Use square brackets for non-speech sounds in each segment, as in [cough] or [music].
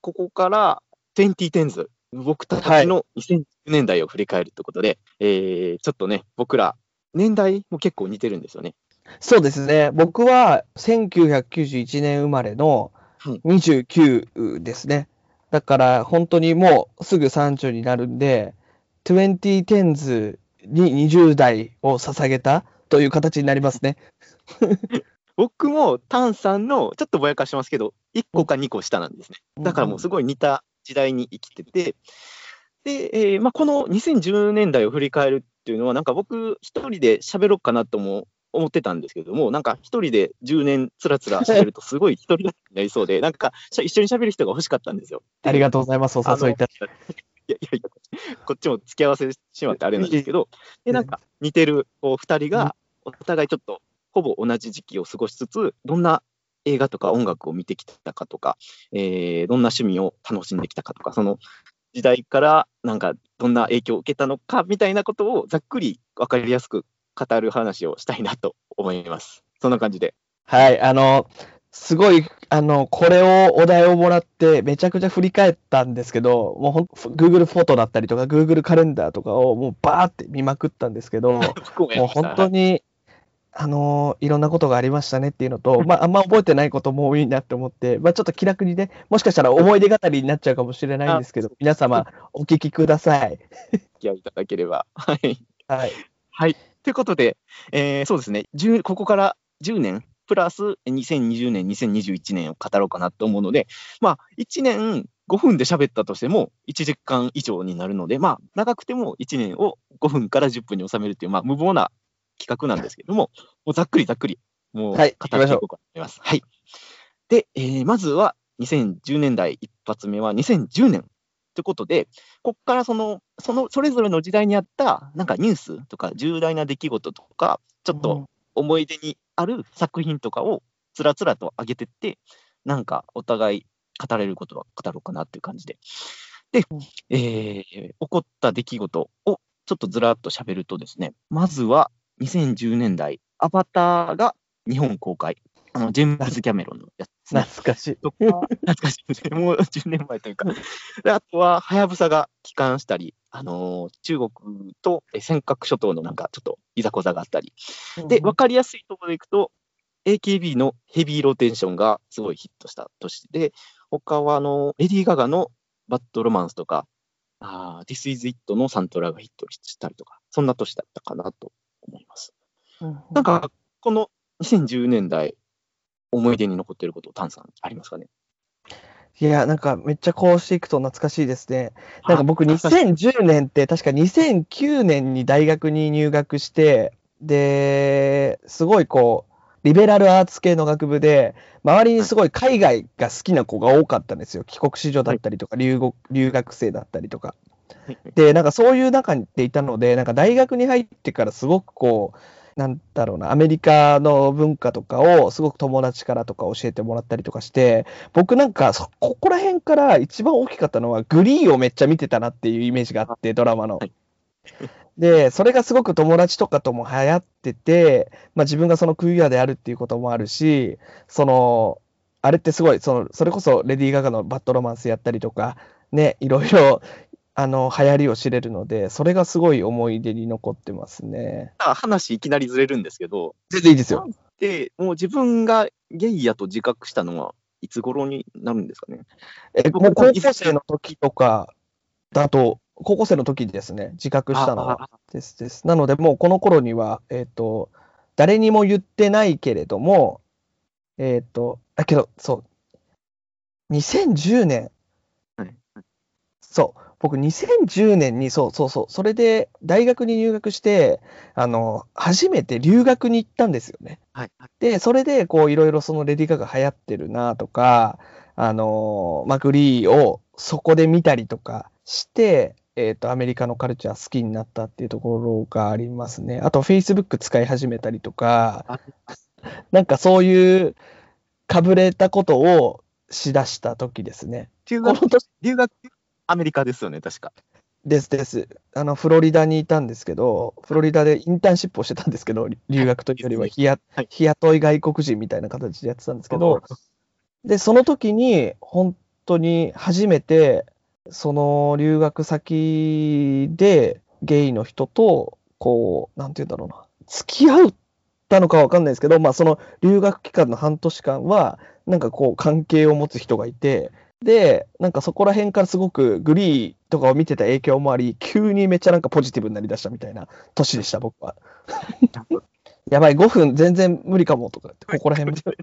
ここから 2010s、僕たちの2010年代を振り返るということで、えー、ちょっとね、僕ら、年代も結構似てるんですよね。そうですね。僕は1991年生まれの29ですね。だから本当にもうすぐ30になるんで、2010s に20代を捧げたという形になりますね。[laughs] 僕もタンさんのちょっとぼやかしてますけど、1個か2個下なんですね。だからもうすごい似た時代に生きてて、で、えーまあ、この2010年代を振り返るっていうのは、なんか僕、一人で喋ろうかなとも思ってたんですけども、なんか一人で10年つらつら喋ると、すごい一人になりそうで、[laughs] なんか一緒に喋る人が欲しかったんですよ。ありがとうございます、お誘いいただ [laughs] いやいやいや、こっちも付き合わせしてしまってあれなんですけど、で、なんか似てるこう2人が、お互いちょっとほぼ同じ時期を過ごしつつ、どんな映画とか音楽を見てきたかとか、えー、どんな趣味を楽しんできたかとか、その時代からなんかどんな影響を受けたのかみたいなことをざっくり分かりやすく語る話をしたいなと思います。そんな感じで。はい、あの、すごい、あの、これを、お題をもらって、めちゃくちゃ振り返ったんですけど、もうほん、Google フォトだったりとか、Google カレンダーとかをもうバーって見まくったんですけど、[laughs] もう本当に、あのいろんなことがありましたねっていうのと、まあ、あんま覚えてないことも多いなって思って、まあ、ちょっと気楽にね、もしかしたら思い出語りになっちゃうかもしれないんですけど、皆様、お聞きください。お付き合いいただければ。はい。はい。はい。ということで、えー、そうですね、ここから10年、プラス2020年、2021年を語ろうかなと思うので、まあ、1年5分で喋ったとしても、1時間以上になるので、まあ、長くても1年を5分から10分に収めるという、まあ、無謀な企画なんですけども、もうざっくりざっくり、もう語っていこうかと思います。はい。で、えー、まずは2010年代一発目は2010年ということで、ここからその、その、それぞれの時代にあった、なんかニュースとか重大な出来事とか、ちょっと思い出にある作品とかをつらつらと上げてって、なんかお互い語れることは語ろうかなっていう感じで。で、えー、起こった出来事をちょっとずらっと喋るとですね、まずは2010年代、アバターが日本公開。あの、ジェームズ・キャメロンのやつ、ね、懐かしい。懐かしい。もう10年前というか。であとは、はやぶさが帰還したり、あのー、中国と尖閣諸島のなんかちょっといざこざがあったり。で、わかりやすいところでいくと、AKB のヘビーローテーションがすごいヒットした年で、他はあの、レディー・ガガのバッドロマンスとか、あ This is It のサントラがヒットしたりとか、そんな年だったかなと思います。うん、なんか、この2010年代、思い出に残っていること、タンさん、ありますかね？いや、なんかめっちゃこうしていくと懐かしいですね。なんか僕2010年って確か2009年に大学に入学して、で、すごいこう、リベラルアーツ系の学部で、周りにすごい海外が好きな子が多かったんですよ。帰国子女だったりとか、留学留学生だったりとか。[laughs] で、なんかそういう中にいたので、なんか大学に入ってからすごくこう、なんだろうな、アメリカの文化とかをすごく友達からとか教えてもらったりとかして、僕なんかそここら辺から一番大きかったのは、グリーをめっちゃ見てたなっていうイメージがあって、ドラマの。で、それがすごく友達とかとも流行ってて、まあ自分がそのクイアであるっていうこともあるし、その、あれってすごい、その、それこそレディー・ガガのバッドロマンスやったりとか、ね、いろいろあの、流行りを知れるので、それがすごい思い出に残ってますね。話いきなりずれるんですけど、全然いいですよ。で、もう自分がゲイやと自覚したのはいつ頃になるんですかね。え、もう高校生の時とかだと、高校生の時ですね、自覚したのは。ですです。なので、もうこの頃には、えっ、ー、と、誰にも言ってないけれども、えっ、ー、と、だけど、そう、2010年、はい、そう、僕2010年に、そうそうそう、それで大学に入学して、あの、初めて留学に行ったんですよね。はい。で、それで、こう、いろいろそのレディカが流行ってるなとか、あの、マグリーをそこで見たりとかして、えっ、ー、と、アメリカのカルチャー好きになったっていうところがありますね。あと、Facebook 使い始めたりとか、なんかそういうかぶれたことをしだした時ですね。留学アメリカですよね、確か。ですです。あの、フロリダにいたんですけど、フロリダでインターンシップをしてたんですけど、留学というよりは日や、はい、日雇い外国人みたいな形でやってたんですけど、で、その時に、本当に初めて、その留学先でゲイの人と、こう、なんて言うんだろうな、付き合ったのかわかんないですけど、まあその留学期間の半年間は、なんかこう関係を持つ人がいて、で、なんかそこら辺からすごくグリーとかを見てた影響もあり、急にめっちゃなんかポジティブになりだしたみたいな年でした、僕は。[laughs] やばい、5分全然無理かもとかって、ここら辺も。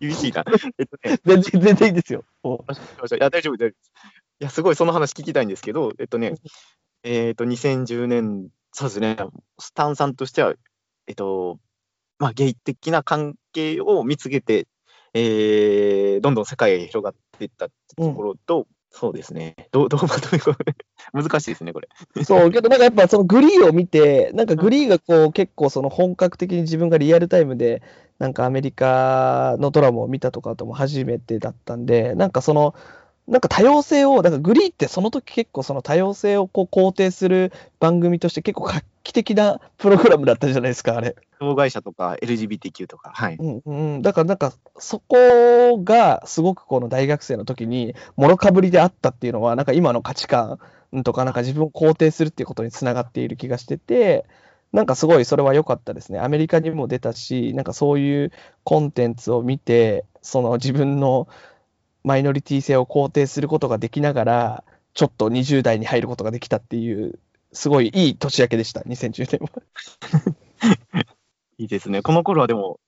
厳しいな。えっとね、全然、全然いいですよ。もいや、大丈夫、大丈夫です。いや、すごいその話聞きたいんですけど、えっとね、えっと、2010年、そうですね、スタンさんとしては、えっと、まあ、ゲイ的な関係を見つけて、えー、どんどん世界へ広がっていったってところと、そうですね、どう [laughs] どうまとめこれ？難しいですね、これ。うそう、けどなんかやっぱそのグリーを見て、なんかグリーがこう結構その本格的に自分がリアルタイムで、なんかアメリカのドラマを見たとかとも初めてだったんで、なんかその、なんか多様性を、なんかグリーってその時結構その多様性をこう肯定する番組として結構画期的なプログラムだったじゃないですか、あれ。障害者とか LGBTQ とか、はい。うんうん、だからなんかそこがすごくこの大学生の時にもろかぶりであったっていうのはなんか今の価値観とかなんか自分を肯定するっていうことにつながっている気がしててなんかすごいそれは良かったですねアメリカにも出たしなんかそういうコンテンツを見てその自分のマイノリティ性を肯定することができながらちょっと20代に入ることができたっていうすごいいい年明けでした2010年は。[laughs] いいですね。この頃はでも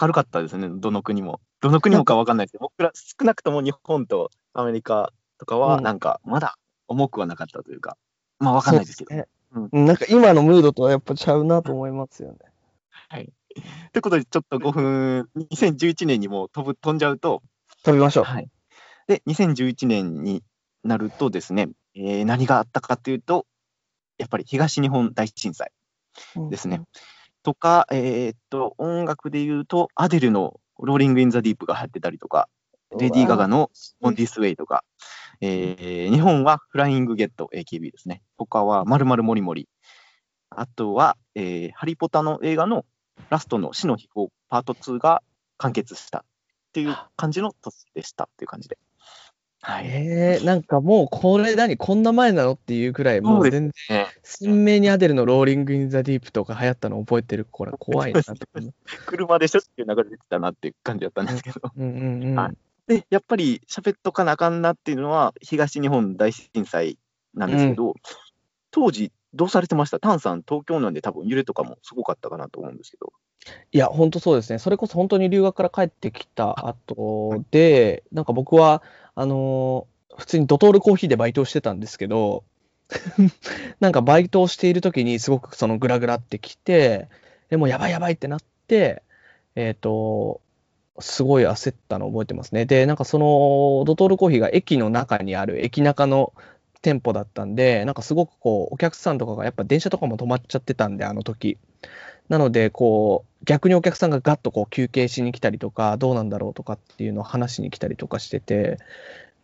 明るかったですね、どの国も。どの国もかわかんないですけど、僕ら少なくとも日本とアメリカとかは、うんなんかまだ重くはなかったというか、まあわかんないですけど。ねうんうんなんか今のムードとはやっぱちゃうなと思いますよね。ということで、ちょっと5分、2011年にもう飛ぶ飛んじゃうと、飛びましょう。はい、で、2011年になるとですね、えー何があったかというと、やっぱり東日本大震災ですね。とか、えーっと、音楽で言うと、アデルのローリング・イン・ザ・ディープが入ってたりとか、レディー・ガガの Born This Way とか、えー日本はフライング・ゲット AKB ですね。他はまるまるもりもり。あとは、えーハリポタの映画のラストの死の秘宝パート2が完結したっていう感じの年でしたっていう感じで。はい。えー、なんかもうこれ何こんな前なのっていうくらいもう全然ね鮮明にアデルの Rolling in the Deep とか流行ったの覚えてるこれ [laughs] 怖いなと思う。車でしょっていう流れてたなっていう感じだったんですけど。うんうんうん。はいで、やっぱり喋っとかなあかんなっていうのは、東日本大震災なんですけど、当時、どうされてました？タンさん、東京なんで多分揺れとかもすごかったかなと思うんですけど。いや、本当そうですね。それこそ本当に留学から帰ってきた後で、なんか僕は、あのー普通にドトールコーヒーでバイトをしてたんですけど、[laughs] なんかバイトをしている時にすごくそのグラグラってきて、でもうやばいやばいってなって、えっ、と、すごい焦ったのを覚えてますね。で、なんかそのドトールコーヒーが駅の中にある駅中の店舗だったんで、なんかすごくこう、お客さんとかがやっぱ電車とかも止まっちゃってたんで、あの時。なので、こう、逆にお客さんがガッとこう休憩しに来たりとか、どうなんだろうとかっていうのを話しに来たりとかしてて、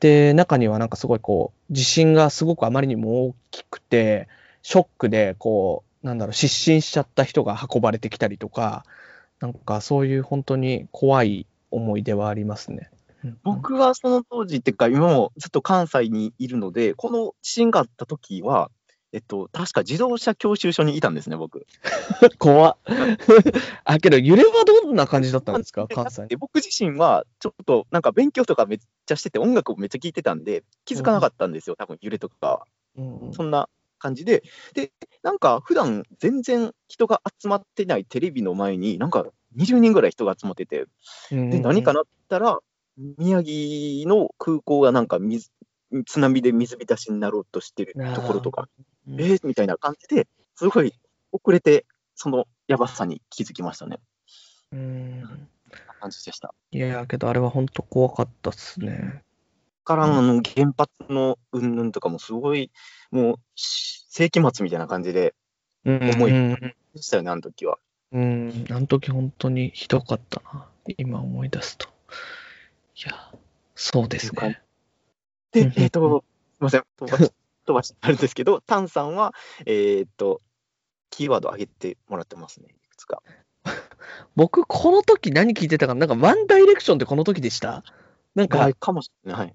で、中にはなんかすごいこう、地震がすごくあまりにも大きくて、ショックで、こう、なんだろう、失神しちゃった人が運ばれてきたりとか、なんかそういう本当に怖い思い出はありますね。うん僕はその当時っていうか、今もずっと関西にいるので、この地震があった時は、えっと、確か自動車教習所にいたんですね、僕。[laughs] 怖っ。[laughs] あ、けど揺れはどんな感じだったんですか、[laughs] 関西。で僕自身は、ちょっとなんか勉強とかめっちゃしてて、音楽もめっちゃ聴いてたんで、気づかなかったんですよ、多分揺れとかは。うんうんそんな感じで、で、なんか普段全然人が集まってないテレビの前に、なんか20人ぐらい人が集まってて、で、何かなったら、宮城の空港がなんか水津波で水浸しになろうとしてるところとか、うんえー、みたいな感じで、すごい遅れて、そのやばさに気づきましたね。うん感じでした。いや、けどあれは本当怖かったっすね。からあの原発の云々とかもすごい、もうし世紀末みたいな感じでうん重いうんでしたよね、あの時は。うん、あの時本当にひどかったな。今思い出すと。いや、そうですね。でうん、えっ、と、すみません、飛ばし [laughs] 飛ばしてあるんですけど、タンさんは、えっ、と、キーワード上げてもらってますね、いくつか。[laughs] 僕、この時何聞いてたかな？なんか、ワンダイレクションってこの時でした？なんかはい、、かもしれない。はい。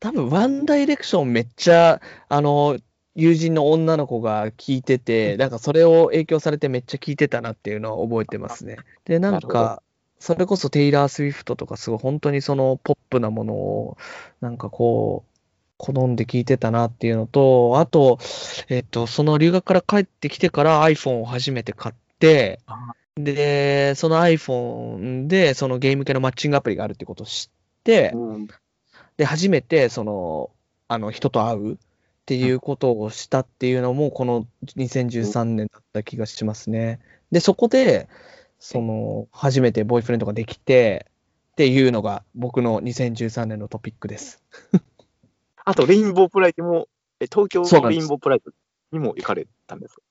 多分ワンダイレクションめっちゃ、あの、友人の女の子が聞いてて、なんかそれを影響されてめっちゃ聞いてたなっていうのは覚えてますね。で、なんか、それこそテイラー・スウィフトとかすごい本当にそのポップなものをなんかこう好んで聞いてたなっていうのと、あと、えっと、その留学から帰ってきてから iPhone を初めて買ってあ、で、その iPhone でそのゲーム系のマッチングアプリがあるってことを知って、うんで、初めてその、あの人と会うっていうことをしたっていうのも、この2013年だった気がしますね。で、そこで、その、初めてボーイフレンドができて、っていうのが僕の2013年のトピックです。[laughs] あと、レインボープライドも、え東京レインボープライドにも行かれたんですか？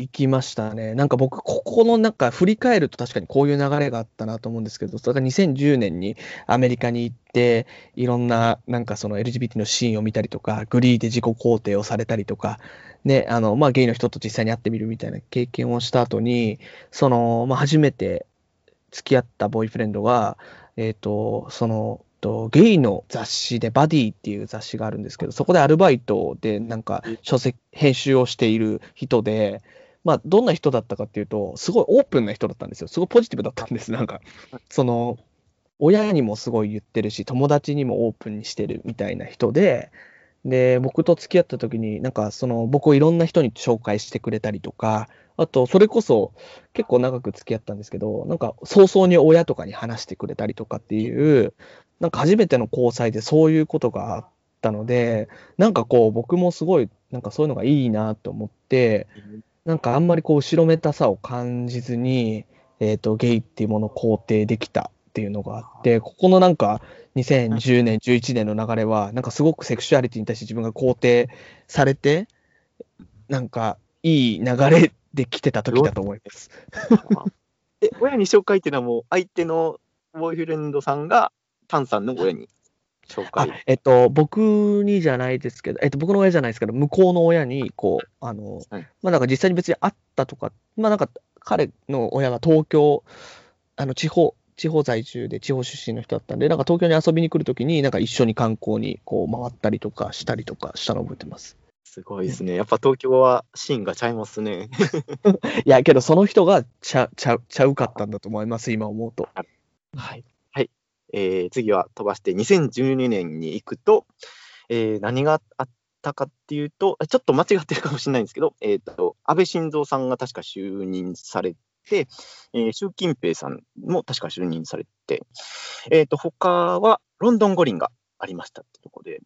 行きましたね。なんか僕、ここのなんか振り返ると確かにこういう流れがあったなと思うんですけど、それが2010年にアメリカに行って、いろんななんかその LGBT のシーンを見たりとか、グリーで自己肯定をされたりとか、ね、あの、まあゲイの人と実際に会ってみるみたいな経験をした後に、その、まあ初めて付き合ったボーイフレンドが、えっ、と、その、とゲイの雑誌で、バディっていう雑誌があるんですけど、そこでアルバイトでなんか書籍、編集をしている人で、まあ、どんな人だったかっていうと、すごいオープンな人だったんですよ。すごいポジティブだったんです。なんか、その、親にもすごい言ってるし、友達にもオープンにしてるみたいな人で、で、僕と付き合った時に、なんか、その、僕をいろんな人に紹介してくれたりとか、あと、それこそ、結構長く付き合ったんですけど、なんか、早々に親とかに話してくれたりとかっていう、なんか初めての交際でそういうことがあったので、なんかこう、僕もすごい、なんかそういうのがいいなと思って、なんかあんまりこう後ろめたさを感じずに、えっ、と、ゲイっていうものを肯定できたっていうのがあって、ここのなんか2010年、11年の流れは、なんかすごくセクシュアリティに対して自分が肯定されて、なんかいい流れで来てた時だと思います。[laughs] え、親に紹介っていうのはもう、相手のボーイフレンドさんが、タンさんの親に？紹あ介。えっと、僕にじゃないですけど、えっと、僕の親じゃないですけど、向こうの親に、こう、あの、はいまあなんか実際に別に会ったとか、まあなんか彼の親が東京、あの、地方、地方在住で地方出身の人だったんで、なんか東京に遊びに来るときに、なんか一緒に観光にこう回ったりとかしたりとかしたのを覚えてます。すごいですね。やっぱ東京はシーンがちゃいますね。[laughs] いや、けどその人がちゃ、ちゃう、ちゃうかったんだと思います、今思うと。はい。はい。えー次は飛ばして2012年に行くと、えー何があったかっていうと、ちょっと間違ってるかもしれないんですけど、えっ、と、安倍晋三さんが確か就任されて、えー習近平さんも確か就任されて、えっ、と、他はロンドン五輪がありましたってとこで、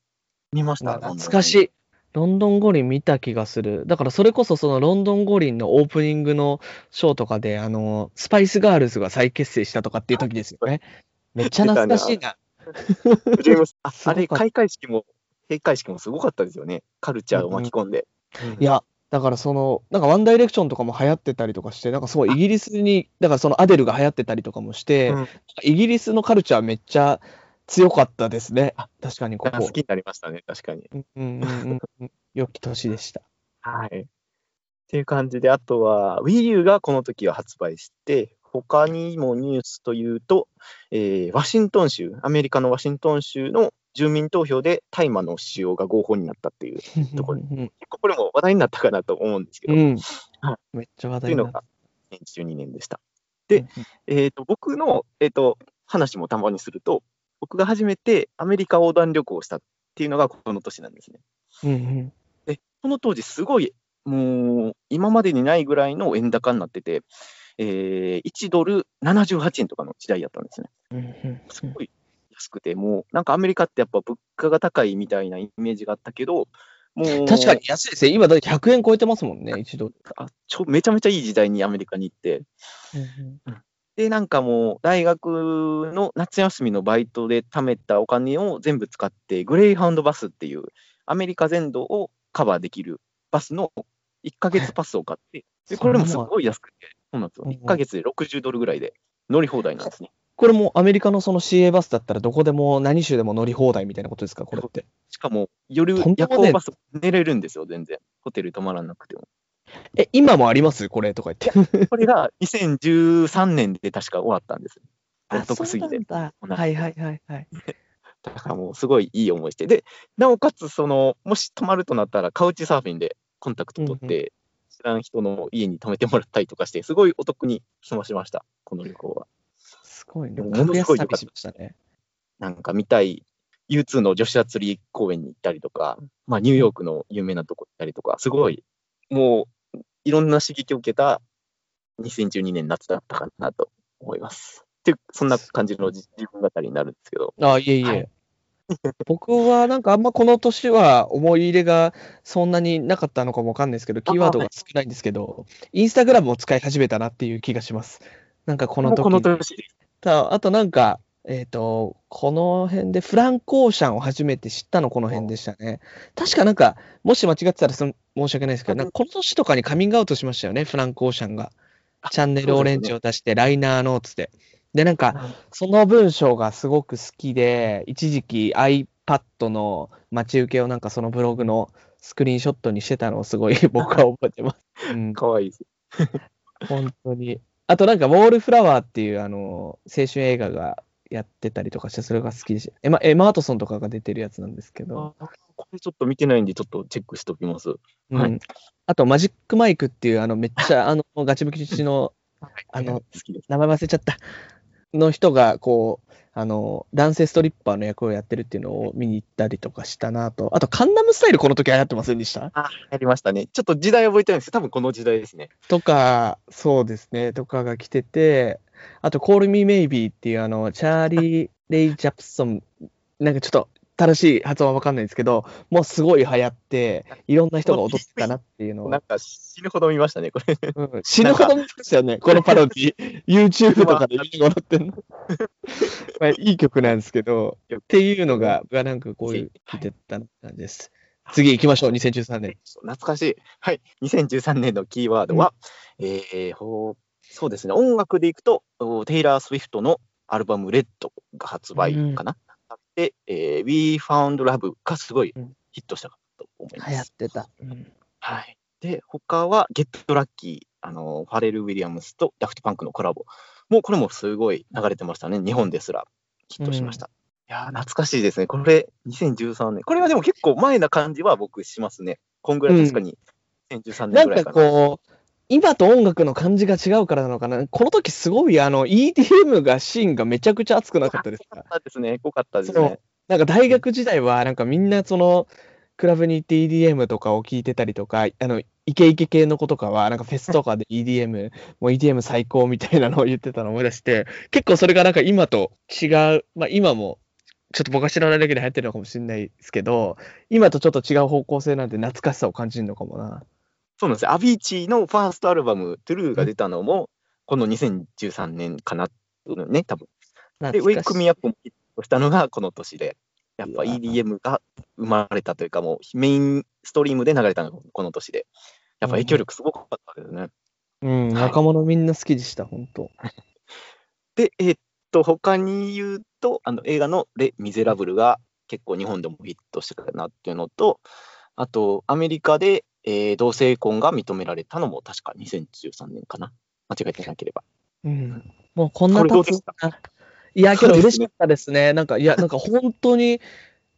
見ました？懐かしい。ロンドン五輪見た気がする。だからそれこそそのロンドン五輪のオープニングのショーとかで、あの、スパイスガールズが再結成したとかっていう時ですよね。めっちゃ懐かしいな。あ [laughs] あれ、開会式も、閉会式もすごかったですよね。カルチャーを巻き込んで。いや、だからその、なんかワンダイレクションとかも流行ってたりとかして、なんかすごいイギリスに、だからそのアデルが流行ってたりとかもして、うんイギリスのカルチャーめっちゃ強かったですね。確かにここ好き。になりましたね、確かに。うんうんうんうん。良き年でした。はい。っていう感じで、あとは Wii U がこの時は発売して、他にもニュースというと、えーワシントン州、アメリカのワシントン州の住民投票で大麻の使用が合法になったっていう、どこでうん結構これも話題になったかなと思うんですけど、うんは。めっちゃ話というの題になった。が2012年でした。で、えー、と僕の、えー、と話もたまにすると、僕が初めてアメリカ横断旅行をしたっていうのがこの年なんですね。うんうんで、この当時、すごい、もう、今までにないぐらいの円高になってて、えー、1ドル78円とかの時代やったんですね。すごい安くて、もう、なんかアメリカってやっぱ物価が高いみたいなイメージがあったけど、もう、確かに安いですね。今だって100円超えてますもんね、一度。あちょ、めちゃめちゃいい時代にアメリカに行って、で、なんかもう、大学の夏休みのバイトで貯めたお金を全部使って、グレイハウンドバスっていう、アメリカ全土をカバーできるバスの1ヶ月パスを買って、でこれもすごい安くて、そうなんですよ。うん1ヶ月で60ドルぐらいで乗り放題なんですね。これもアメリカのその CA バスだったらどこでも何州でも乗り放題みたいなことですか、これって。しかも、夜夜行バス寝れるんですよ、全然。ホテル泊まらなくても。え、今もあります？これとか言って。[laughs] これが2013年で確か終わったんです。お得すぎて。はいはいはいはい。[laughs] だからもうすごいいい思いして、で、なおかつ、その、もし泊まるとなったら、カウチサーフィンでコンタクト取って、知らん人の家に泊めてもらったりとかして、すごいお得に済ましました、この旅行は。すごいね。でも格安旅しましたね。なんか見たい U2 の女子アツリー公園に行ったりとか、まあ、ニューヨークの有名なとこ行ったりとか、すごい、もう、いろんな刺激を受けた2012年夏だったかなと思います。っていう、そんな感じの自自分語りになるんですけど、あ、いえいえ。はい [laughs] 僕はなんかあんまこの年は思い入れがそんなになかったのかもわかんないですけど、キーワードが少ないんですけど、インスタグラムを使い始めたなっていう気がします。なんかこの時このに年。たあとなんか、えっ、と、この辺でフランコーシャンを初めて知ったのこの辺でしたね。確かなんか、もし間違ってたら申し訳ないですけど、なんかこの年とかにカミングアウトしましたよね、フランコーシャンが。チャンネルオレンジを出して、ライナーノーツで。で、なんか、その文章がすごく好きで、一時期 iPad の待ち受けをなんかそのブログのスクリーンショットにしてたのをすごい [laughs] 僕は覚えてます。うん、かわいいです。本当に。あとなんか、ウォールフラワーっていうあの青春映画がやってたりとかして、それが好きでしエマエマートソンとかが出てるやつなんですけど、あこれちょっと見てないんで、ちょっとチェックしておきます。うんはいあとマジックマイクっていうあのめっちゃあのガチムチの [laughs] あの好きです。名前忘れちゃった。の人が、こう、あの、男性ストリッパーの役をやってるっていうのを見に行ったりとかしたなと。あと、カンナムスタイルこの時流行ってませんでした？あ、やりましたね。ちょっと時代覚えてないんですけど、多分この時代ですね。とか、そうですね、とかが来てて、あと、Call Me Maybe っていう、あの、チャーリー・レイ・ジャプソン、なんかちょっと正しい発音はわかんないんですけど、もうすごい流行って、いろんな人が踊ってたなっていうのを、なんか死ぬほど見ましたね、これ。うん死ぬほど見ましたよね、このパロディ。YouTube とかで見てもらってんの。まあ、いい曲なんですけど、っていうのが、僕はなんかこういう、聞いてた感じです。次行きましょう、2013年。懐かしい。はい。2013年のキーワードは、えーほうそうですね、音楽でいくと、おテイラー・スウィフトのアルバム、レッドが発売かな。で、えー We Found Love がすごいうんヒットしたかと思いま流行っす。てた。うんはい。で、他は、ゲットラッキー、あの、ファレル・ウィリアムスとダフトパンクのコラボ。もうこれもすごい流れてましたね。日本ですらヒットしました。いやー、懐かしいですね。これ、2013年。これはでも結構前な感じは僕しますね。こんぐらい確かに、2013なんか年ぐらいかな。こう、今と音楽の感じが違うからなのかな。この時すごいあの EDM がシーンがめちゃくちゃ熱くなかったですか？濃かですね。濃かったですね。なんか大学時代はなんかみんなそのクラブに行って EDM とかを聞いてたりとか、あのイケイケ系の子とかはなんかフェスとかで EDM、もう EDM 最高みたいなのを言ってたのを思い出して、結構それがなんか今と違う、まあ今もちょっと僕は知らないだけで流行ってるのかもしれないですけど、今とちょっと違う方向性なんで懐かしさを感じるのかもな。そうなんですよ。アビーチーのファーストアルバム、トゥルーが出たのも、この2013年かな、ね、多分で、ウェイクミアアップもヒットしたのがこの年で、やっぱ EDM が生まれたというか、もうメインストリームで流れたのがこの年で、やっぱ影響力すごかったですね。うん、はい若者みんな好きでした、本当。[laughs] で、えーっと、他に言うと、あの映画のレ・ミゼラブルが結構日本でもヒットしてたなっていうのと、あと、アメリカで、えー同性婚が認められたのも確か2013年かな。間違えてなければ。うん。もうこんなこれどう経つでしたな。いや、けどそうですね嬉しかったですね。なんか、いや、なんか本当に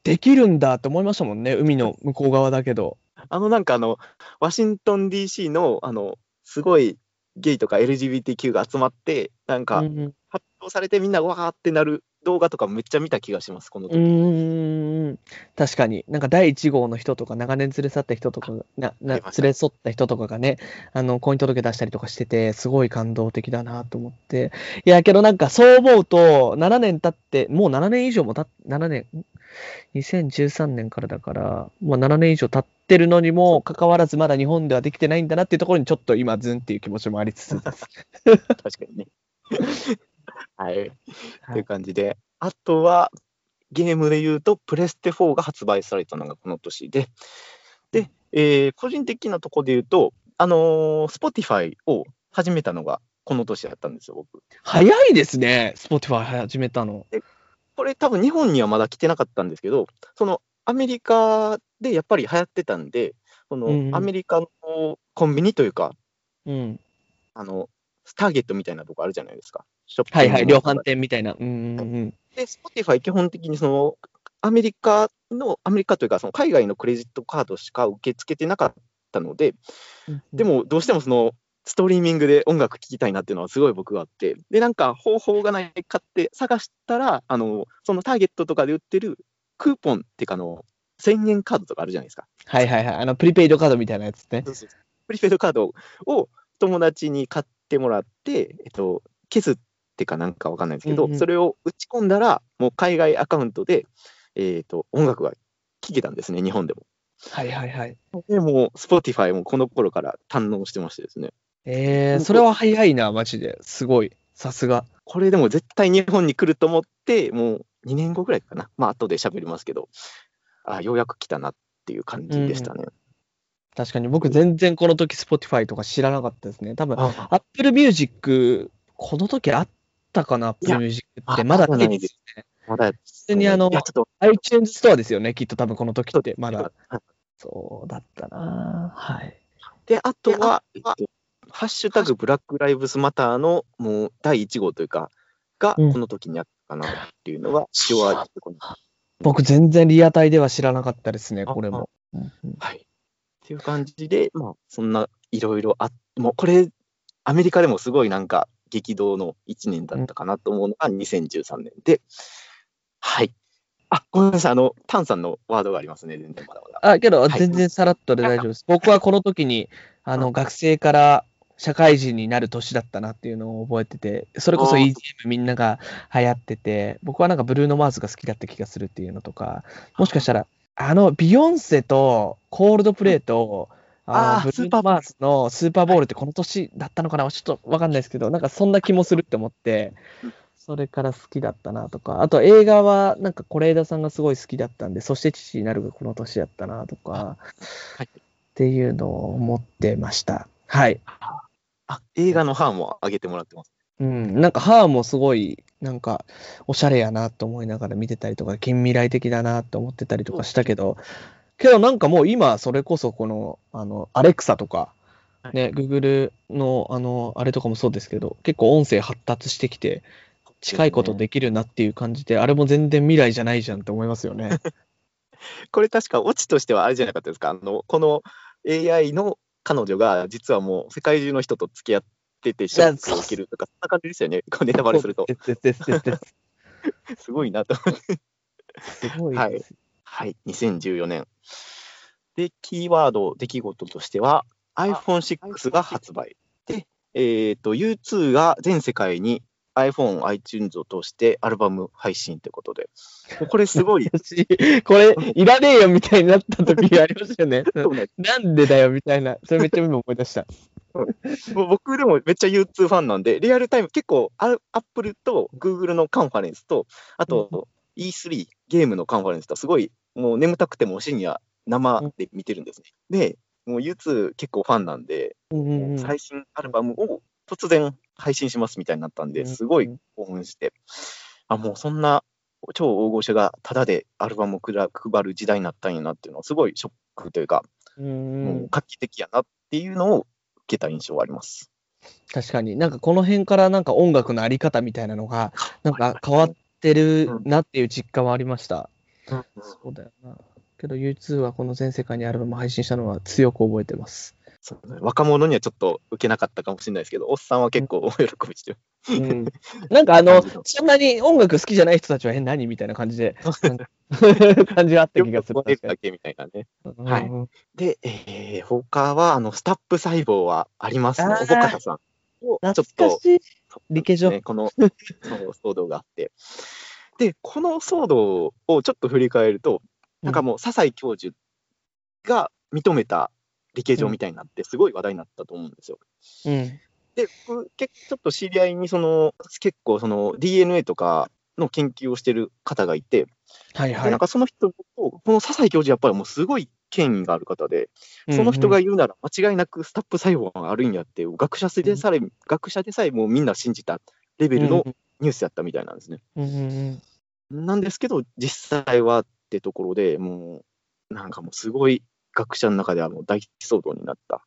できるんだって思いましたもんね。海の向こう側だけど。あのなんかあの、ワシントン DC の、あの、すごいゲイとか LGBTQ が集まって、なんかうん発表されてみんなわーってなる動画とかめっちゃ見た気がします、このう時。ーん。確かに。なんか第1号の人とか、長年連れ去った人とかが、な、な、連れ添った人とかがね、あの、婚姻届出したりとかしてて、すごい感動的だなと思って。いや、けどなんかそう思うと、7年経って、もう7年以上も経っ、7年、ん2013年からだから、もう7年以上経ってるのにもかかわらずまだ日本ではできてないんだなっていうところにちょっと今ズンっていう気持ちもありつつ。[laughs] 確かにね。はい。という感じで。あとは、ゲームで言うと、プレステ4が発売されたのがこの年で、で、えー個人的なところで言うと、あのー、Spotify を始めたのがこの年だったんですよ、僕。早いですね、Spotify 始めたの。これ多分日本にはまだ来てなかったんですけど、そのアメリカでやっぱり流行ってたんで、そのアメリカのコンビニというか、うん。あの、ターゲットみたいなとこあるじゃないですか。ショッピングはいはい、量販店みたいな。うんうんうん。で、Spotify 基本的にそのアメリカの、アメリカというか、その海外のクレジットカードしか受け付けてなかったので、でもどうしてもそのストリーミングで音楽聴きたいなっていうのはすごい僕があって、で、なんか方法がないかって探したら、あの、そのターゲットとかで売ってるクーポンっていうかあの、1000円カードとかあるじゃないですか。はいはいはい。あの、プリペイドカードみたいなやつね。プリペイドカードを友達に買ってもらって、えっと、消すってかなんかわかんないですけど、うんうんそれを打ち込んだら、もう海外アカウントで、えっと、音楽が聴けたんですね、日本でも。はいはいはい。でもう、Spotify もこの頃から堪能してましてですね。えー、それは早いな、マジで。すごい。さすが。これでも絶対日本に来ると思って、もう2年後ぐらいかな。まあ、後で喋りますけど、あようやく来たなっていう感じでしたね。確かに僕全然この時 Spotify とか知らなかったですね。多分あ Apple Music、この時あったかな、Apple Music っあて。まだまだないですね。まだ、普通にあの iTunes ストアですよね、きっと多分この時って。まだ。はいそうだったなはい。で、あとは、えっと、ハッシュタグブラックライブスマターのもう第1号というか、がうんこの時にあったかなっていうのは、一応はここに僕全然リアタイでは知らなかったですね、あこれも。はい。っていう感じで、まあ、そんないろいろあもうこれ、アメリカでもすごいなんか激動の1年だったかなと思うのが2013年で、はい。あ、ごめんなさい。あの、タンさんのワードがありますね、全然まだまだ。あ、けど、はい全然さらっとで大丈夫です。僕はこの時に、あの、学生から社会人になる年だったなっていうのを覚えてて、それこそあー EDM みんなが流行ってて、僕はなんかブルーノ・マーズが好きだった気がするっていうのとか、もしかしたら、あの、ビヨンセとコールドプレイと、ああーのブルーノ・マーズのスーパーボールってこの年だったのかな？ちょっとわかんないですけど、なんかそんな気もするって思ってうん、それから好きだったなとか、あと映画はなんか是枝さんがすごい好きだったんで、そして父になるがこの年だったなとか、はいっていうのを思ってました。はい。あ、映画の版も上げてもらってます。うん、なんかハーもすごい、なんか、おしゃれやなと思いながら見てたりとか、近未来的だなと思ってたりとかしたけど、けどなんかもう今、それこそこの、あの、アレクサとか、ね、Google の、あの、あれとかもそうですけど、結構音声発達してきて、近いことできるなっていう感じで、あれも全然未来じゃないじゃんって思いますよね。[laughs] これ確かオチとしてはあれじゃなかったですか？あの、この AI の彼女が実はもう世界中の人と付き合っててショックを受けるとか、そんな感じですよね。こうネタバレすると。[laughs] すごいなと思って。すごいです。はい、2014年。で、キーワード、出来事としては、iPhone6 が発売。で、えっ、と、U2 が全世界に iPhone、iTunes を通してアルバム配信ということで、これすごい、[laughs] 私これ、いらねえよみたいになった時ありましたよ [laughs] ね。なんでだよみたいな。それめっちゃ今思い出した。[laughs] 僕でもめっちゃ U2 ファンなんで、リアルタイム、結構、アップルと Google のカンファレンスと、あと E3、ゲームのカンファレンスと、すごい、もう眠たくても深夜、生で見てるんですね。で、もう U2 結構ファンなんで、うんうんうん。最新アルバムを突然配信しますみたいになったんで、うんすごい興奮して、あ、もうそんな超大御所がタダでアルバムを配る時代になったんやなっていうのは、すごいショックというか、うんうん。もう画期的やなっていうのを受けた印象はあります。確かに。なんかこの辺からなんか音楽のあり方みたいなのがなんか変わってるなっていう実感はありました。うんそうだよな。けど U2 はこの全世界にアルバム配信したのは強く覚えてます。若者にはちょっと受けなかったかもしれないですけど、おっさんは結構お [laughs] 喜びしてる。うん、なんかあのそんなに音楽好きじゃない人たちは、え、何みたいな感じで、[laughs] 感じはあった気がする。だけみたいなね。にはいうんで、えー、他は、あの、スタップ細胞はありますね。あーおぼかたさんをちょっと懐かしい。リケジョね、この騒動があって。で、この騒動をちょっと振り返ると、なんかもう、笹井教授が認めた理系上みたいになって、すごい話題になったと思うんですよ。うん。で、ちょっと知り合いに、その、結構、その DNA とかの研究をしてる方がいて、はいはいでなん。かその人と、この笹井教授、やっぱりもうすごい権威がある方で、その人が言うなら間違いなくスタップ細胞があるんやって、学者でさえ、学者でさえもうみんな信じたレベルのニュースやったみたいなんですね。うんうんうんなんですけど、実際はってところでもう、なんかもうすごい学者の中ではもう大騒動になった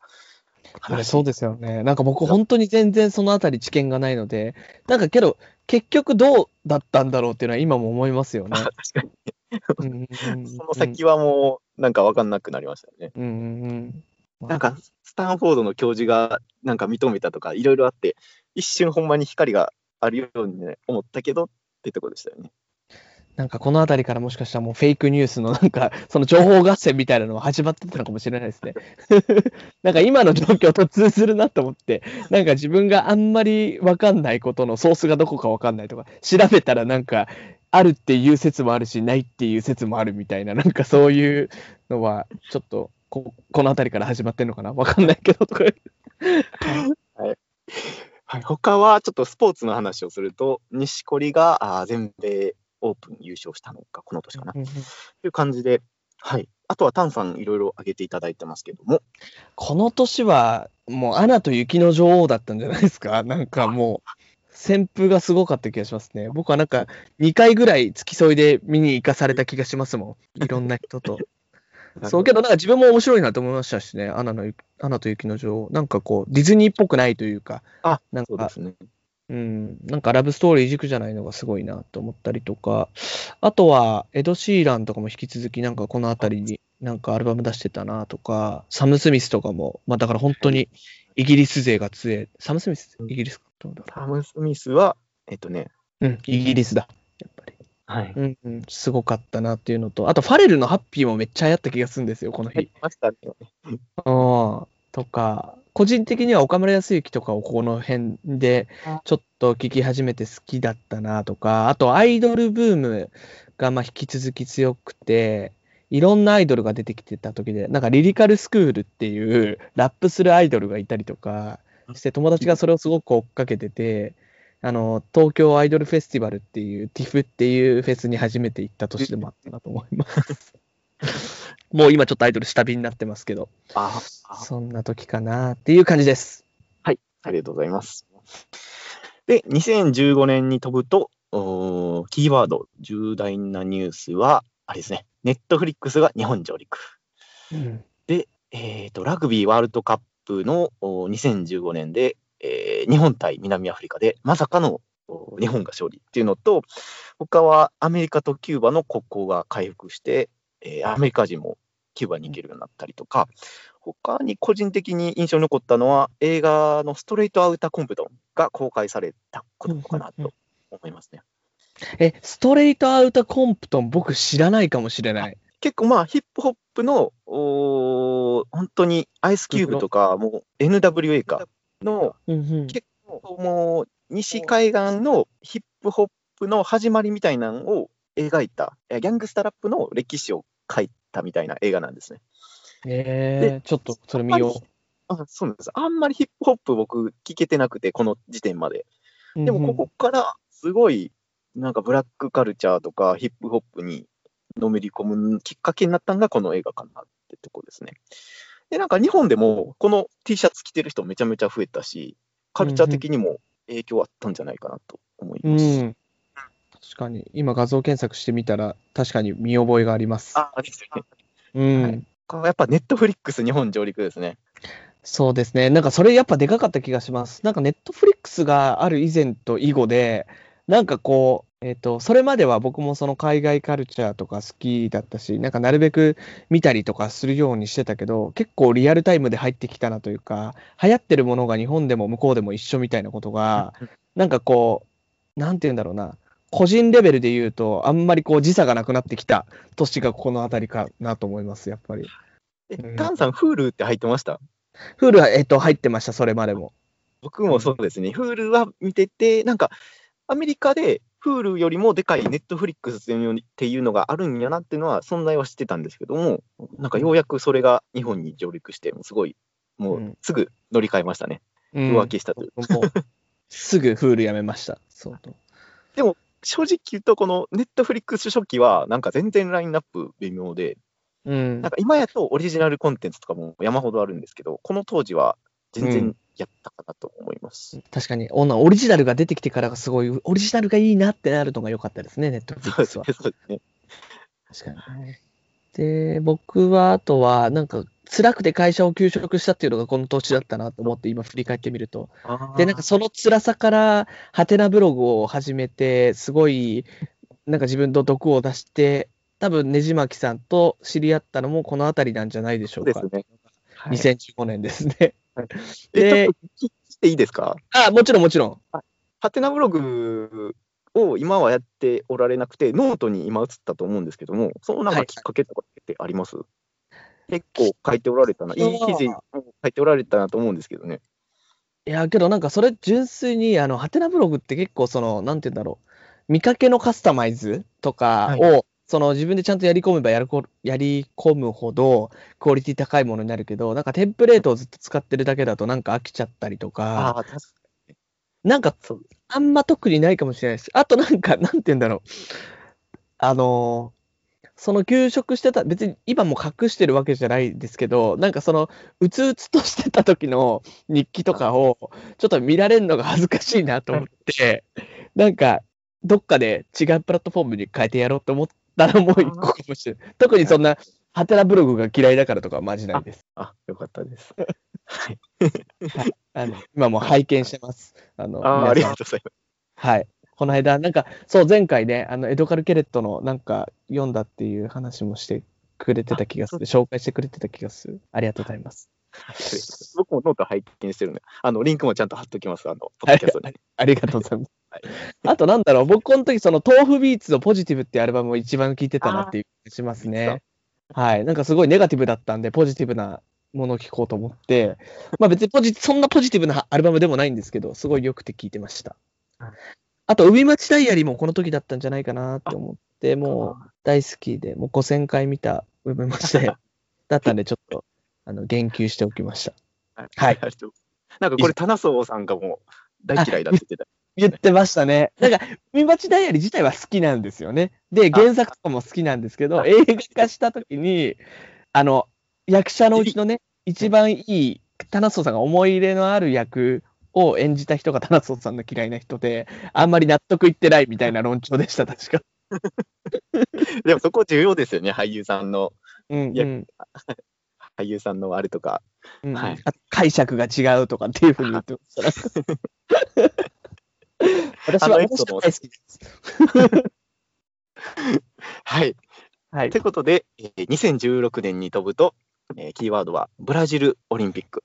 あれそうですよね。なんか僕、本当に全然そのあたり知見がないので、なんかけど、結局どうだったんだろうっていうのは今も思いますよね。[laughs] 確かに。その先はもう、なんか分かんなくなりましたよね。うんうんうん。なんか、スタンフォードの教授がなんか認めたとか、いろいろあって、一瞬ほんまに光があるように、ね、思ったけどってとこでしたよね。なんかこの辺りからもしかしたらもうフェイクニュースのなんか、その情報合戦みたいなのが始まってたのかもしれないですね。なんか今の状況と通ずるなと思って、なんか自分があんまりわかんないことのソースがどこかわかんないとか、調べたらなんか、あるっていう説もあるし、ないっていう説もあるみたいな、なんかそういうのは、ちょっとこ、この辺りから始まってんのかなわかんないけどとか。はい、はい他はちょっとスポーツの話をすると、錦織があ全米オープン優勝したのか、この年かな。という感じで、はい。あとはタンさんいろいろ挙げていただいてますけども、この年は、もう、アナと雪の女王だったんじゃないですか。[laughs] なんかもう、旋風がすごかった気がしますね。僕はなんか、2回ぐらい付き添いで見に行かされた気がしますもん。いろんな人と。[laughs] そうけど、なんか自分も面白いなと思いましたしね。アナの雪、アナと雪の女王。なんかこう、ディズニーっぽくないというか、あ、なんか、そうですね。うん、なんかラブストーリー軸じゃないのがすごいなと思ったりとか、あとは、エド・シーランとかも引き続き、なんかこの辺りになんかアルバム出してたなとか、サム・スミスとかも、まあだから本当にイギリス勢が強い。サム・スミス、イギリスサム・スミスは、えっとね、ううん、イギリスだ。やっぱり。はい。うん、うん、すごかったなっていうのと、あとファレルのハッピーもめっちゃ流行った気がするんですよ、この日。ましたね。うん、とか、個人的には岡村康之とかをこの辺でちょっと聞き始めて好きだったなとか、あとアイドルブームがまあ引き続き強くて、いろんなアイドルが出てきてた時で、なんかリリカルスクールっていうラップするアイドルがいたりとかして、友達がそれをすごく追っかけてて、あの、東京アイドルフェスティバルっていう、TIFF っていうフェスに初めて行った年でもあったなと思います。[laughs] もう今ちょっとアイドル下火になってますけど。ああそんな時かなっていう感じです。はい、ありがとうございます。で、2015年に飛ぶと、おーキーワード、重大なニュースは、あれですね、ネットフリックスが日本上陸。うん。えー、とラグビーワールドカップのお2015年で、えー日本対南アフリカでまさかのお日本が勝利っていうのと、他はアメリカとキューバの国交が回復して、えーアメリカ人もキューバに行けるようになったりとか、他に個人的に印象に残ったのは、映画のストレートアウターコンプトンが公開されたことかなと思いますね。え、ストレートアウタコンプトン、僕知らないかもしれない。結構まあヒップホップのおー本当にアイスキューブとか、もう NWA かの結構もう西海岸のヒップホップの始まりみたいなのを描いた、えギャングスタラップの歴史を書いたみたいな映画なんですね。えー、ちょっとそれ見よあそうなんです。あんまりヒップホップ僕聞けてなくて、この時点まで。う。でもここからすごいなんかブラックカルチャーとかヒップホップにのめり込むきっかけになったのがこの映画かなってとこですね。で、なんか日本でもこの T シャツ着てる人めちゃめちゃ増えたし、カルチャー的にも影響あったんじゃないかなと思います。うん。確かに、今画像検索してみたら、確かに見覚えがあります。あ、ですよね。うん。はいこれやっぱネットフリックス日本上陸ですね。そうですね。なんかそれやっぱでかかった気がします。なんかネットフリックスがある以前と以後で、なんかこう、えっ、と、それまでは僕もその海外カルチャーとか好きだったし、なんかなるべく見たりとかするようにしてたけど、結構リアルタイムで入ってきたなというか、流行ってるものが日本でも向こうでも一緒みたいなことが、なんかこう、なんて言うんだろうな、個人レベルで言うと、あんまりこう時差がなくなってきた年がこのあたりかなと思います、やっぱり。え、うんタンさん、Hulu って入ってました？フールは、えっ、と、入ってました、それまでも。僕もそうですね。Hulu は見てて、なんか、アメリカで Hulu よりもでかい Netflix っていうのがあるんやなっていうのは存在は知ってたんですけども、なんかようやくそれが日本に上陸して、すごい、もうすぐ乗り換えましたね。うん浮気したという。もうすぐフールやめました。そうと。正直言うと、この Netflix 初期は、なんか全然ラインナップ微妙で、うんなん。か今やとオリジナルコンテンツとかも山ほどあるんですけど、この当時は全う然やったかなと思います。確かに、オオリジナルが出てきてからがすごい、オリジナルがいいなってなるのが良かったですね、ネットフリックスは。[laughs] そうですね。確かにね。で、僕はあとは、なんか、辛くて会社を休職したっていうのがこの年だったなと思って、今振り返ってみると。で、なんかその辛さから、ハテナブログを始めて、すごい、なんか自分の毒を出して、多分ねじまきさんと知り合ったのもこの辺りなんじゃないでしょか。そううですね。はい2015年ですね。え、でちょっと聞いていいですか？あ、もちろんもちろん。はてなブログを今はやっておられなくて、ノートに今移ったと思うんですけども、そのなんはいかきっかけとかってあります、結構書いておられたな、いい記事書いておられたなと思うんですけどね。いや、けどなんかそれ純粋に、あの、はてなブログって結構その、なんて言うんだろう。見かけのカスタマイズとかを、はその自分でちゃんとやり込めばやるこやり込むほどクオリティ高いものになるけど、なんかテンプレートをずっと使ってるだけだとなんか飽きちゃったりとかなんかそうあんま特にないかもしれないです。あとなんか、なんて言うんだろう。あのーその休職してた、別に今も隠してるわけじゃないですけど、なんかその、うつうつとしてた時の [laughs] 日記とかを、ちょっと見られるのが恥ずかしいなと思って、なんか、どっかで違うプラットフォームに変えてやろうと思ったらもう一個かもしれない。特にそんな、ハテナブログが嫌いだからとかはマジないです。あ、よかったです。はい、[laughs] あの今も拝見してます。あの、あーありがとうございます。はい。この間、なんか、そう、前回ね、あの、エドカル・ケレットのなんか読んだっていう話もしてくれてた気がする。紹介してくれてた気がする。ありがとうございます。僕もノート拝見してるんで、あのリンクもちゃんと貼っときます、あの、ポッドキャストに。ありがとうございます。はいあと、なんだろう、僕、この時、その、 tofubeats の POSITIVE ってアルバムを一番聴いてたなっていう気がしますね。はい。なんかすごいネガティブだったんで、ポジティブなものを聴こうと思って、まあ別にポジ、そんなポジティブなアルバムでもないんですけど、すごい良くて聴いてましたはい。あと、海街 diary もこの時だったんじゃないかなって思って、もう大好きで、もう5000回見た海町ダイアリーだったんで、ちょっと、あの、言及しておきました。はい [laughs] なんかこれ、タナソウさんがもう大嫌いだって言ってた。[laughs] 言ってましたね。なんか、海町ダイアリー自体は好きなんですよね。で、原作とかも好きなんですけど、あ映画化したときに、あの、役者のうちのね、一番いい、タナソーさんが思い入れのある役を演じた人がタナソーさんの嫌いな人で、あんまり納得いってないみたいな論調でした、[laughs] 確か。[laughs] でもそこ重要ですよね、俳優さんの、うん、うん [laughs] 俳優さんのあれとか。うんはいあと解釈が違うとかっていうふうに言ってました。私は大好きです。はい。はいとい。うことで、えー2016年に飛ぶと、えーキーワードはブラジルオリンピック。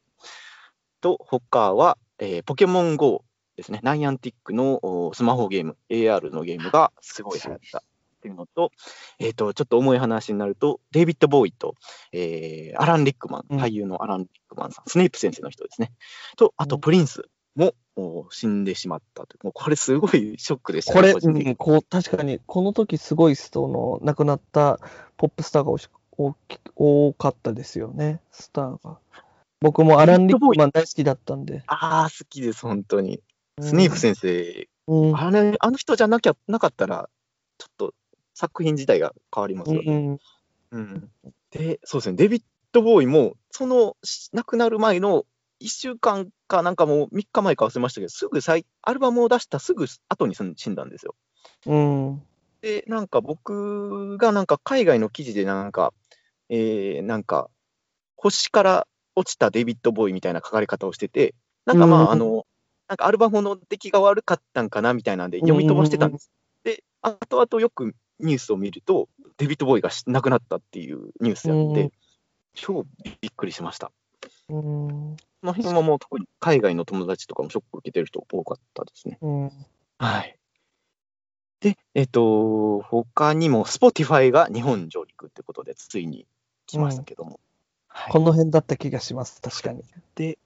と、他は、えーポケモン GO ですね。ナイアンティックのおスマホゲーム、AR のゲームがすごい流行ったっていうのと、えっ、と、ちょっと重い話になると、デイビッド・ボーイと、えーアラン・リックマン、うん。俳優のアラン・リックマンさん、スネイプ先生の人ですね。と、あと、うん。プリンスも、お死んでしまったと。いう。もうこれすごいショックでしたこれ、うん、こう、確かに、この時すごい人の亡くなったポップスターがおし大き多かったですよね、スターが。僕もアラン・リックマン大好きだったんで。ああ、好きです、本当に。うんスネイプ先生、うん。あれ、あの人じゃなきゃなかったら、ちょっと作品自体が変わりますよね。うん、うんで、そうですね、デビッド・ボーイも、そのし亡くなる前の1週間かなんかもう3日前か忘れましたけど、すぐ再アルバムを出したすぐ後に死んだんですよ。うん。で、なんか僕がなんか海外の記事でなんか、えーなんか、星から落ちたデビッド・ボーイみたいな書かれ方をしてて、なんかまあ、うんあの、なんかアルバムの出来が悪かったんかなみたいなんで読み飛ばしてたんです。で、後々よくニュースを見ると、デビッド・ボーイがし亡くなったっていうニュースやって、うん超びっくりしました。うん。まあ、今もう特に海外の友達とかもショック受けてる人多かったですね。うん。はい。で、えっ、と、他にも Spotify が日本上陸ってことで、ついに来ましたけども。はいこの辺だった気がします、確かに。で、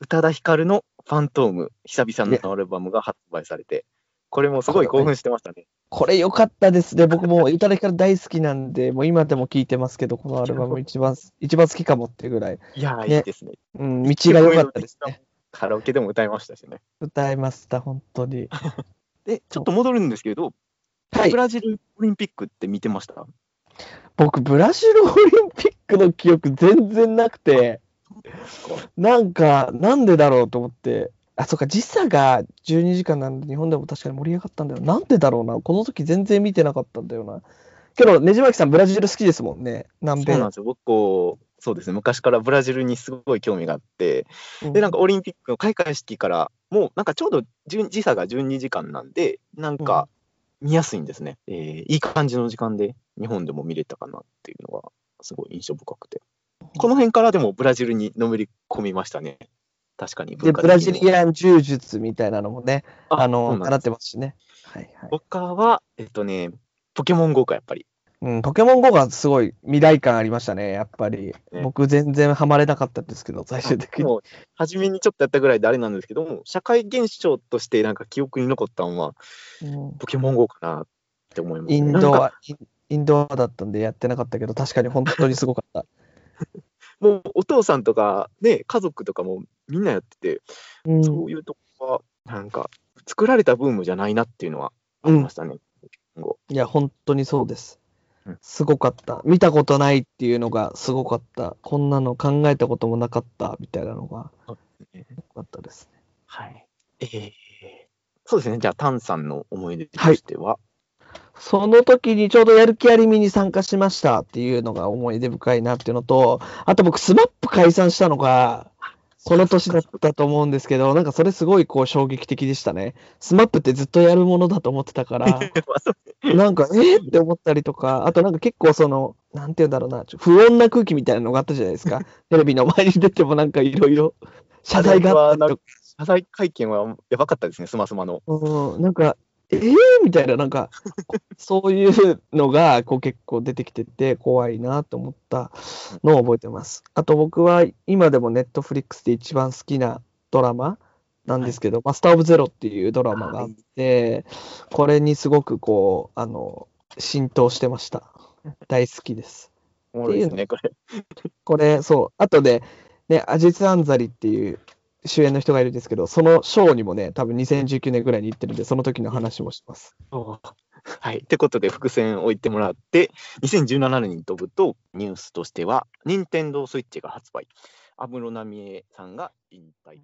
宇多田ヒカルのファントーム、久々のアルバムが発売されて、これもすごい興奮してましたね。これ良かったですね。僕も宇多田ヒカル大好きなんで、もう今でも聴いてますけど、このアルバム一番、一番好きかもっていうぐらい。いやー、ねいいですね。うん、道が良かったですね。カラオケでも歌いましたしね。歌いました、本当に。[laughs] で、ちょっと戻るんですけど、はいブ。ラジルオリンピックって見てました？僕、ブラジルオリンピックの記憶全然なくて、なんか、なんでだろうと思って、あ、そっか、時差が12時間なんで、日本でも確かに盛り上がったんだよ。なんでだろうな。この時全然見てなかったんだよな。けど、ねじまきさん、ブラジル好きですもんね。南米そうなんですよ。僕、こう、そうですね、昔からブラジルにすごい興味があって、うんで、なんかオリンピックの開会式から、もうなんかちょうど10時差が12時間なんで、なんか見やすいんですね。えーいい感じの時間で日本でも見れたかなっていうのがすごい印象深くて。この辺からでもブラジルにのめり込みましたね。確かにで、ブラ。ジリアン柔術みたいなのもね、あその、習ってますしね。はいはい。他は、えっとね、ポケモン GO か、やっぱり。うん、ポケモン GO がすごい未来感ありましたね、やっぱり。ね僕全然ハマれなかったんですけど、最終的に。もう初めにちょっとやったぐらいであれなんですけども、社会現象としてなんか記憶に残ったのは、うんポケモン GO かなって思います、ね。インドア、インドアだったんでやってなかったけど、確かに本当にすごかった。[laughs] もうお父さんとか、ね、家族とかもみんなやってて、うん、そういうとこは、なんか、作られたブームじゃないなっていうのはありましたね。ポケモン GO いや、本当にそうですうん。すごかった。見たことないっていうのがすごかった。こんなの考えたこともなかったみたいなのがよかったですね。はい。えーそうですね。じゃあ、タンさんの思い出としては、その時にちょうどやる気あり美に参加しましたっていうのが思い出深いなっていうのと、あと僕、 SMAP 解散したのが、この年だったと思うんですけど、なんかそれすごいこう衝撃的でしたね。 SMAP ってずっとやるものだと思ってたから、[laughs] なんか、えーって思ったりとか、あとなんか結構その、なんて言うんだろうな、不穏な空気みたいなのがあったじゃないですか。[laughs] テレビの前に出てもなんかいろいろ謝罪があったりとか、謝罪会見はやばかったですね、スマスマの。うん、なんか、えーみたいな、なんか、そういうのがこう結構出てきてて、怖いなと思ったのを覚えてます。あと僕は今でもネットフリックスで一番好きなドラマなんですけど、マスター・オブ・ゼロっていうドラマがあって、これにすごくこう、あの、浸透してました。大好きです。おもろいですね、これ。これ、そう、後で、ね、アジツ・アンザリっていう主演の人がいるんですけど、そのショーにもね、多分2019年ぐらいに行ってるんで、その時の話もします。はい。ってことで、伏線を置いてもらって、2017年に飛ぶと、ニュースとしては、任天堂スイッチが発売。安室奈美恵さんが引退。